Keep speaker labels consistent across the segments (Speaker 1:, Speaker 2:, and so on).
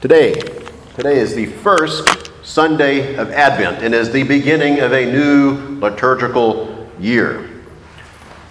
Speaker 1: Today, today is the first Sunday of Advent and is the beginning of a new liturgical year,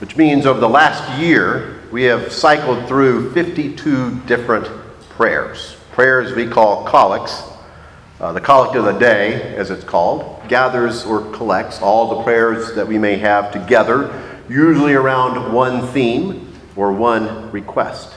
Speaker 1: which means over the last year we have cycled through 52 different prayers. Prayers we call collects. Uh, the collect of the day, as it's called, gathers or collects all the prayers that we may have together, usually around one theme or one request.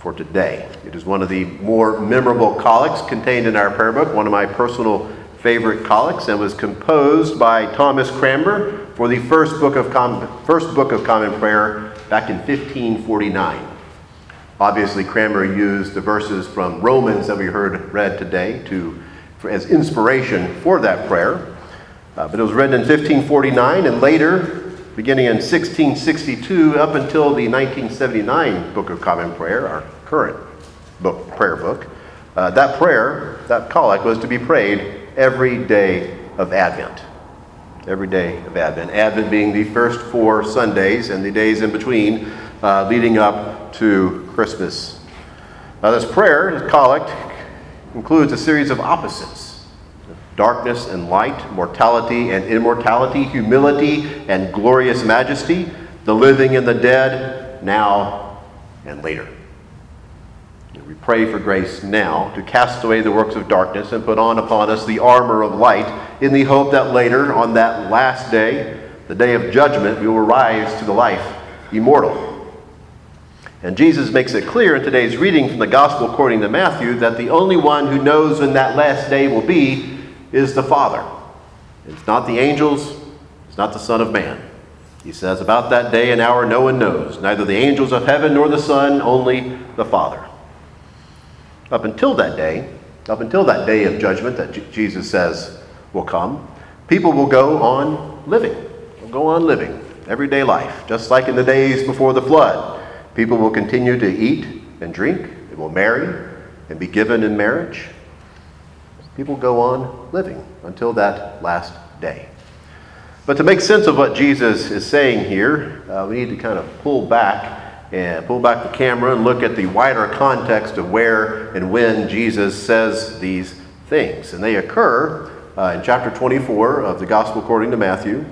Speaker 1: for today. It is one of the more memorable collects contained in our prayer book, one of my personal favorite collects, and was composed by Thomas Cranmer for the first book of, Com- first book of Common Prayer back in 1549. Obviously, Cranmer used the verses from Romans that we heard read today to, for, as inspiration for that prayer. Uh, but it was written in 1549 and later beginning in 1662 up until the 1979 Book of Common Prayer, our current book, prayer book. Uh, that prayer, that collect, was to be prayed every day of Advent. Every day of Advent. Advent being the first four Sundays and the days in between uh, leading up to Christmas. Now, this prayer, this collect, includes a series of opposites darkness and light, mortality and immortality, humility and glorious majesty, the living and the dead, now and later. We pray for grace now to cast away the works of darkness and put on upon us the armor of light in the hope that later, on that last day, the day of judgment, we will rise to the life immortal. And Jesus makes it clear in today's reading from the Gospel according to Matthew that the only one who knows when that last day will be is the Father. It's not the angels, it's not the Son of Man. He says, About that day and hour no one knows, neither the angels of heaven nor the Son, only the Father. Up until that day, up until that day of judgment that J- Jesus says will come, people will go on living. Will go on living everyday life, just like in the days before the flood. People will continue to eat and drink, they will marry and be given in marriage people go on living until that last day. But to make sense of what Jesus is saying here, uh, we need to kind of pull back and pull back the camera and look at the wider context of where and when Jesus says these things. And they occur uh, in chapter 24 of the Gospel according to Matthew.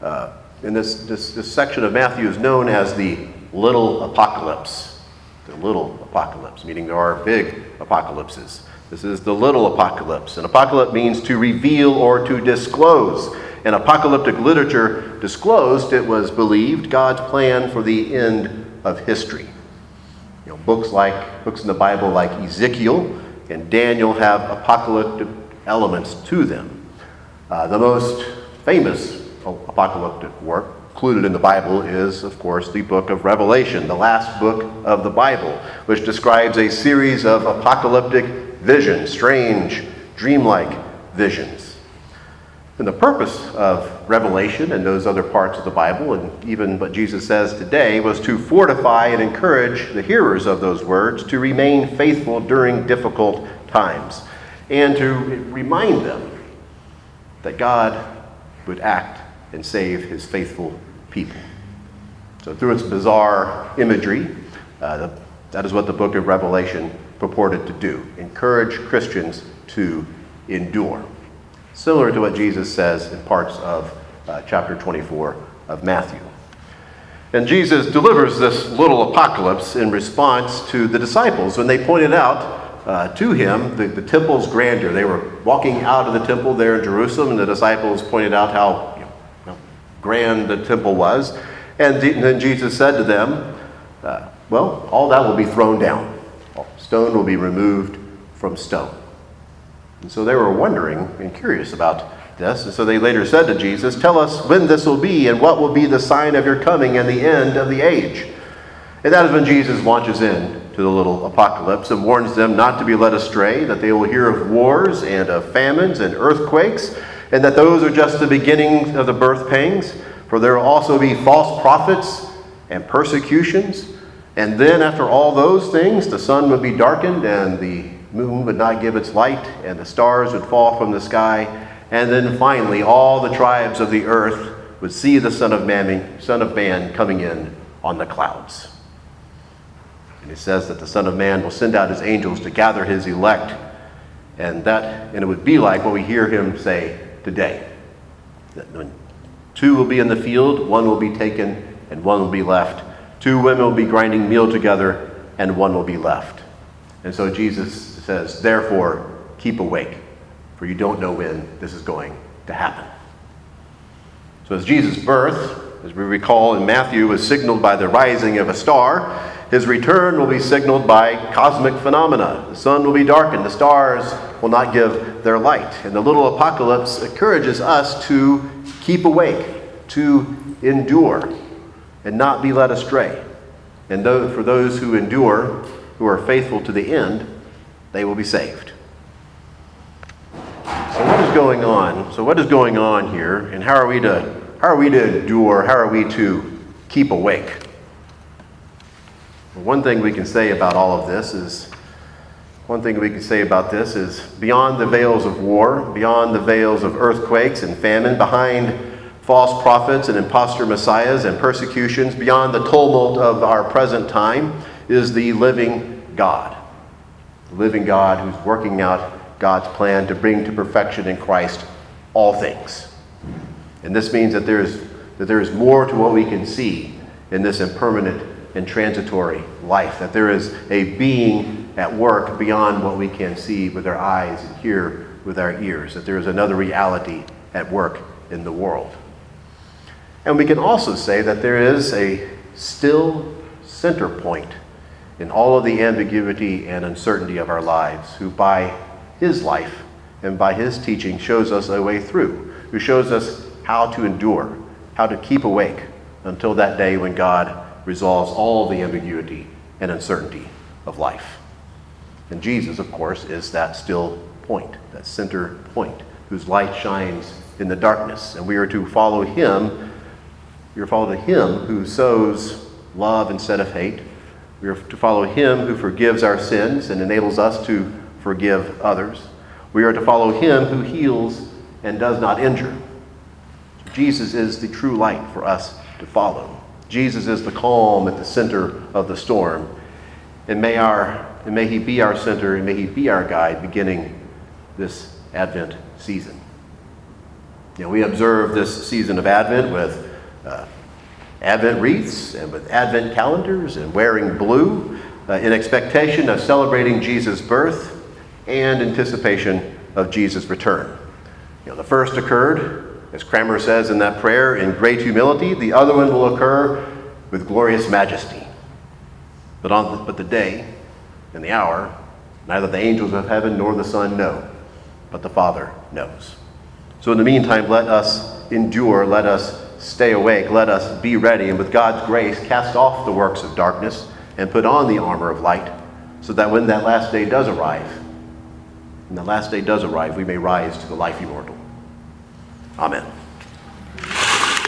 Speaker 1: Uh, and this, this, this section of Matthew is known as the little apocalypse. The little apocalypse, meaning there are big apocalypses. This is the little apocalypse. An apocalypse means to reveal or to disclose. In apocalyptic literature disclosed, it was believed, God's plan for the end of history. You know, books like books in the Bible like Ezekiel and Daniel have apocalyptic elements to them. Uh, the most famous apocalyptic work included in the Bible is, of course, the book of Revelation, the last book of the Bible, which describes a series of apocalyptic visions, strange, dreamlike visions. And the purpose of Revelation and those other parts of the Bible, and even what Jesus says today, was to fortify and encourage the hearers of those words to remain faithful during difficult times and to remind them that God would act and save his faithful people. So, through its bizarre imagery, uh, that is what the book of Revelation purported to do encourage Christians to endure. Similar to what Jesus says in parts of uh, chapter 24 of Matthew. And Jesus delivers this little apocalypse in response to the disciples when they pointed out uh, to him the, the temple's grandeur. They were walking out of the temple there in Jerusalem, and the disciples pointed out how you know, grand the temple was. And, then Jesus said to them, uh, Well, all that will be thrown down stone will be removed from stone. And so they were wondering and curious about this. And so they later said to Jesus, Tell us when this will be and what will be the sign of your coming and the end of the age. And that is when Jesus launches in to the little apocalypse and warns them not to be led astray, that they will hear of wars and of famines and earthquakes, and that those are just the beginning of the birth pangs, for there will also be false prophets and persecutions. And then, after all those things, the sun would be darkened, and the moon would not give its light, and the stars would fall from the sky. And then finally, all the tribes of the earth would see the Son of Man, Son of Man coming in on the clouds. And it says that the Son of Man will send out his angels to gather his elect. And that and it would be like what we hear him say today. That when two will be in the field, one will be taken and one will be left. Two women will be grinding meal together and one will be left. And so Jesus says, therefore, keep awake, for you don't know when this is going to happen. So as Jesus' birth, as we recall in Matthew, was signaled by the rising of a star, his return will be signaled by cosmic phenomena. The sun will be darkened, the stars will not give their light. And the little apocalypse encourages us to keep awake, to endure, and not be led astray. And though, for those who endure, who are faithful to the end, they will be saved. So what is going on? So what is going on here, and how are we to how are we to endure? How are we to keep awake? Well, one thing we can say about all of this is one thing we can say about this is beyond the veils of war, beyond the veils of earthquakes and famine, behind false prophets and impostor messiahs and persecutions, beyond the tumult of our present time, is the living God. The living God who's working out God's plan to bring to perfection in Christ all things. And this means that there is, that there is more to what we can see in this impermanent and transitory life, that there is a being at work beyond what we can see with our eyes and hear with our ears, that there is another reality at work in the world. And we can also say that there is a still center point in all of the ambiguity and uncertainty of our lives, who by his life and by his teaching shows us a way through, who shows us how to endure, how to keep awake until that day when God resolves all the ambiguity and uncertainty of life. And Jesus, of course, is that still point, that center point, whose light shines in the darkness. And we are to follow him. We are to follow him who sows love instead of hate. We are to follow him who forgives our sins and enables us to forgive others. We are to follow him who heals and does not injure. Jesus is the true light for us to follow. Jesus is the calm at the center of the storm. And may, our, and may He be our center and may He be our guide beginning this Advent season. You know, we observe this season of Advent with uh, Advent wreaths and with Advent calendars and wearing blue uh, in expectation of celebrating Jesus' birth and anticipation of Jesus' return. You know, the first occurred as Cranmer says in that prayer, in great humility. The other one will occur with glorious majesty. But, on the, but the day and the hour, neither the angels of heaven nor the Son know, but the Father knows. So in the meantime, let us endure, let us stay awake, let us be ready, and with God's grace, cast off the works of darkness and put on the armor of light, so that when that last day does arrive, when the last day does arrive, we may rise to the life immortal. Amen.